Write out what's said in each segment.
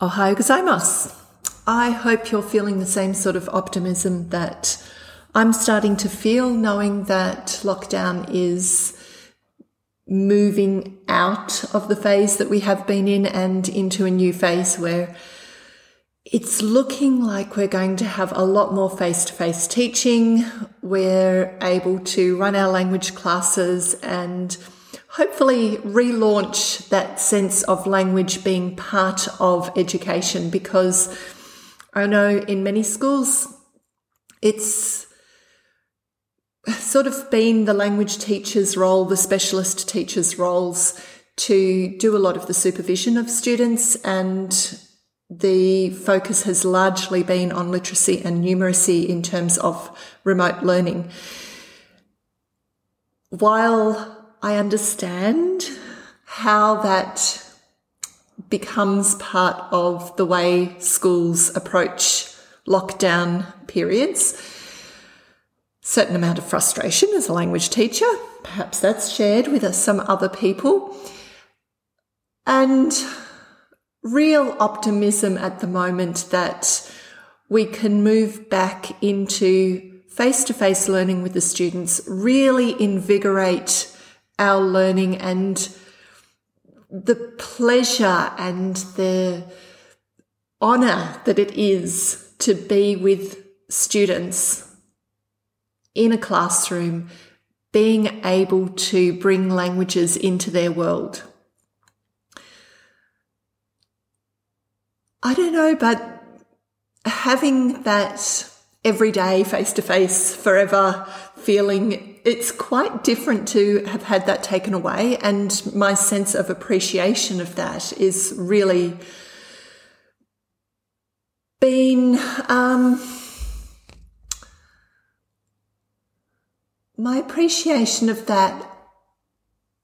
Ohayo gozaimasu. I hope you're feeling the same sort of optimism that I'm starting to feel, knowing that lockdown is moving out of the phase that we have been in and into a new phase where it's looking like we're going to have a lot more face to face teaching. We're able to run our language classes and hopefully relaunch that sense of language being part of education because I know in many schools it's sort of been the language teacher's role, the specialist teacher's roles to do a lot of the supervision of students and the focus has largely been on literacy and numeracy in terms of remote learning. While I understand how that becomes part of the way schools approach lockdown periods. Certain amount of frustration as a language teacher, perhaps that's shared with some other people, and real optimism at the moment that we can move back into face to face learning with the students, really invigorate our learning and the pleasure and the honor that it is to be with students in a classroom, being able to bring languages into their world. I don't know, but having that everyday face to face forever feeling it's quite different to have had that taken away and my sense of appreciation of that is really been um, my appreciation of that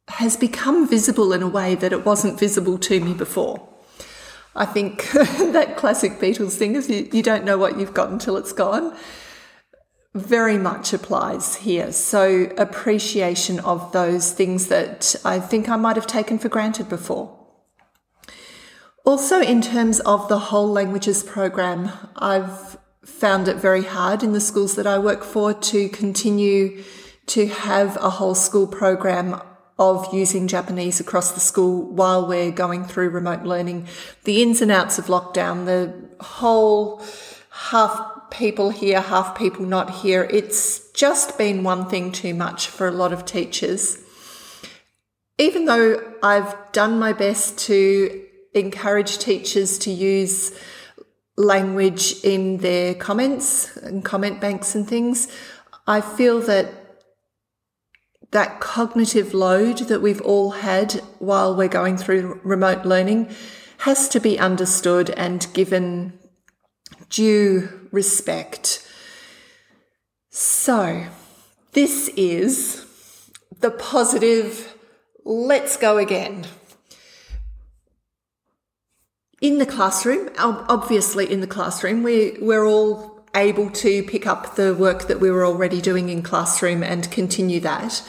has become visible in a way that it wasn't visible to me before. I think that classic Beatles thing is you, you don't know what you've got until it's gone very much applies here. So, appreciation of those things that I think I might have taken for granted before. Also, in terms of the whole languages program, I've found it very hard in the schools that I work for to continue to have a whole school program of using Japanese across the school while we're going through remote learning. The ins and outs of lockdown, the whole half people here, half people not here. It's just been one thing too much for a lot of teachers. Even though I've done my best to encourage teachers to use language in their comments and comment banks and things, I feel that that cognitive load that we've all had while we're going through remote learning has to be understood and given due respect. So, this is the positive, let's go again. In the classroom, obviously in the classroom, we, we're all able to pick up the work that we were already doing in classroom and continue that.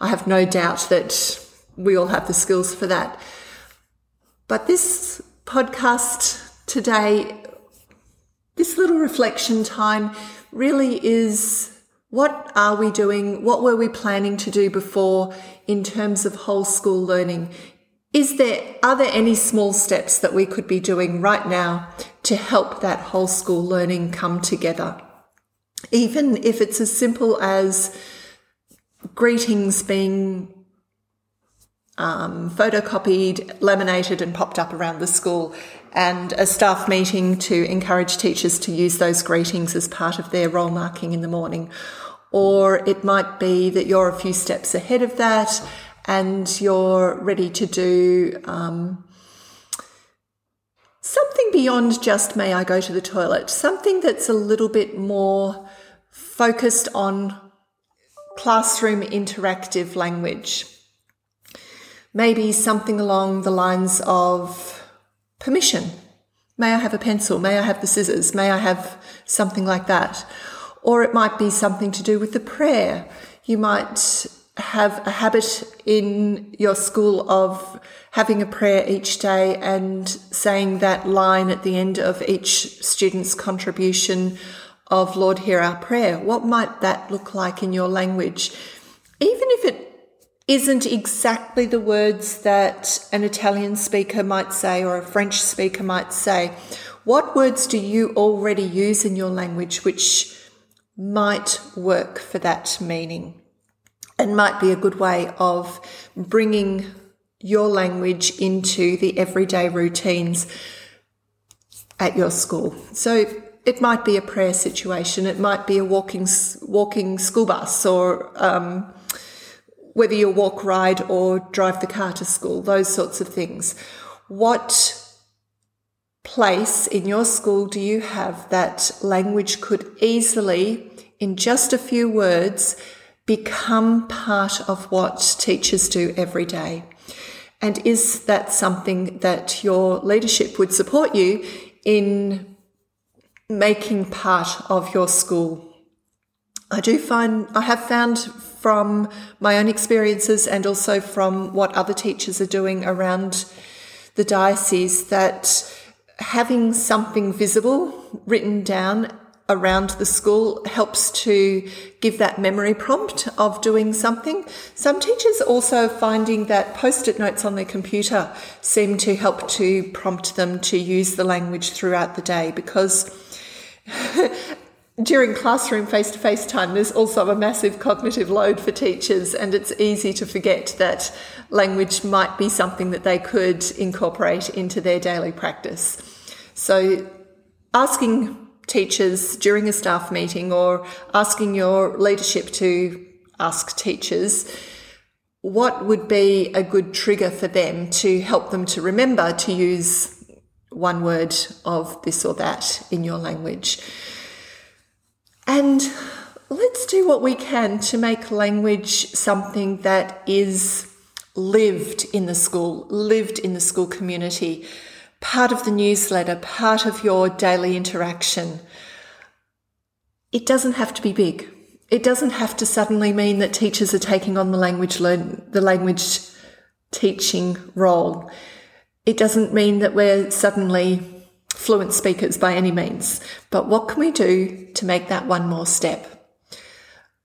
I have no doubt that we all have the skills for that. But this podcast today this little reflection time really is what are we doing? What were we planning to do before in terms of whole school learning? Is there, are there any small steps that we could be doing right now to help that whole school learning come together? Even if it's as simple as greetings being um, photocopied, laminated, and popped up around the school and a staff meeting to encourage teachers to use those greetings as part of their role marking in the morning. Or it might be that you're a few steps ahead of that and you're ready to do um, something beyond just may I go to the toilet, something that's a little bit more focused on classroom interactive language. Maybe something along the lines of permission. May I have a pencil? May I have the scissors? May I have something like that? Or it might be something to do with the prayer. You might have a habit in your school of having a prayer each day and saying that line at the end of each student's contribution of Lord, hear our prayer? What might that look like in your language? Even if it isn't exactly the words that an Italian speaker might say or a French speaker might say, what words do you already use in your language which might work for that meaning and might be a good way of bringing your language into the everyday routines at your school. So it might be a prayer situation, it might be a walking walking school bus, or um, whether you walk, ride, or drive the car to school. Those sorts of things. What place in your school do you have that language could easily, in just a few words, become part of what teachers do every day? And is that something that your leadership would support you in making part of your school? I do find, I have found from my own experiences and also from what other teachers are doing around the diocese that having something visible written down around the school helps to give that memory prompt of doing something. Some teachers also finding that post-it notes on their computer seem to help to prompt them to use the language throughout the day because during classroom face to face time, there's also a massive cognitive load for teachers, and it's easy to forget that language might be something that they could incorporate into their daily practice. So, asking teachers during a staff meeting or asking your leadership to ask teachers what would be a good trigger for them to help them to remember to use one word of this or that in your language. And let's do what we can to make language something that is lived in the school, lived in the school community part of the newsletter, part of your daily interaction. It doesn't have to be big. It doesn't have to suddenly mean that teachers are taking on the language learn, the language teaching role. It doesn't mean that we're suddenly fluent speakers by any means. But what can we do to make that one more step?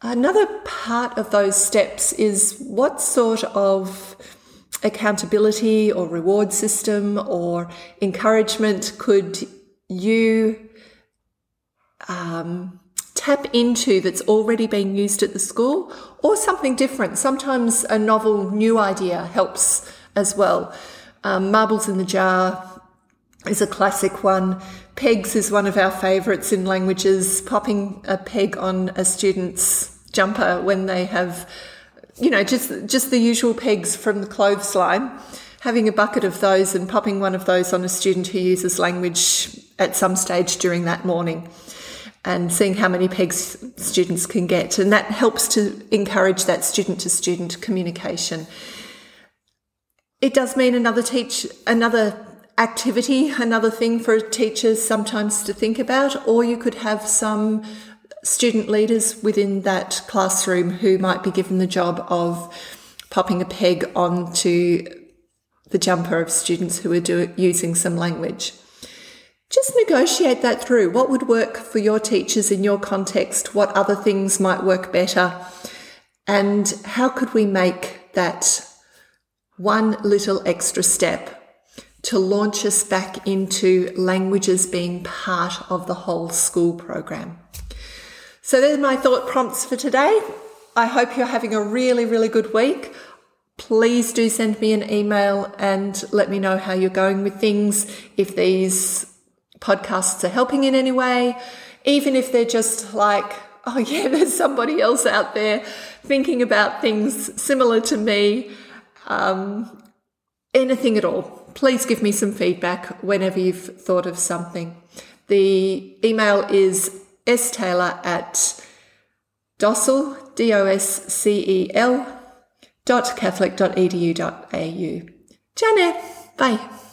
Another part of those steps is what sort of accountability or reward system or encouragement could you um, tap into that's already being used at the school or something different? Sometimes a novel new idea helps as well. Um, marbles in the jar is a classic one. Pegs is one of our favourites in languages, popping a peg on a student's jumper when they have you know, just just the usual pegs from the clothesline. Having a bucket of those and popping one of those on a student who uses language at some stage during that morning and seeing how many pegs students can get. And that helps to encourage that student to student communication. It does mean another teach another activity, another thing for teachers sometimes to think about, or you could have some student leaders within that classroom who might be given the job of popping a peg onto the jumper of students who are do- using some language. Just negotiate that through. What would work for your teachers in your context? What other things might work better? And how could we make that one little extra step to launch us back into languages being part of the whole school program? So there's my thought prompts for today. I hope you're having a really, really good week. Please do send me an email and let me know how you're going with things. If these podcasts are helping in any way, even if they're just like, oh yeah, there's somebody else out there thinking about things similar to me. Um, anything at all. Please give me some feedback whenever you've thought of something. The email is S Taylor at doscel, D-O-S-C-E-L dot catholic dot edu. Ja ne, bye.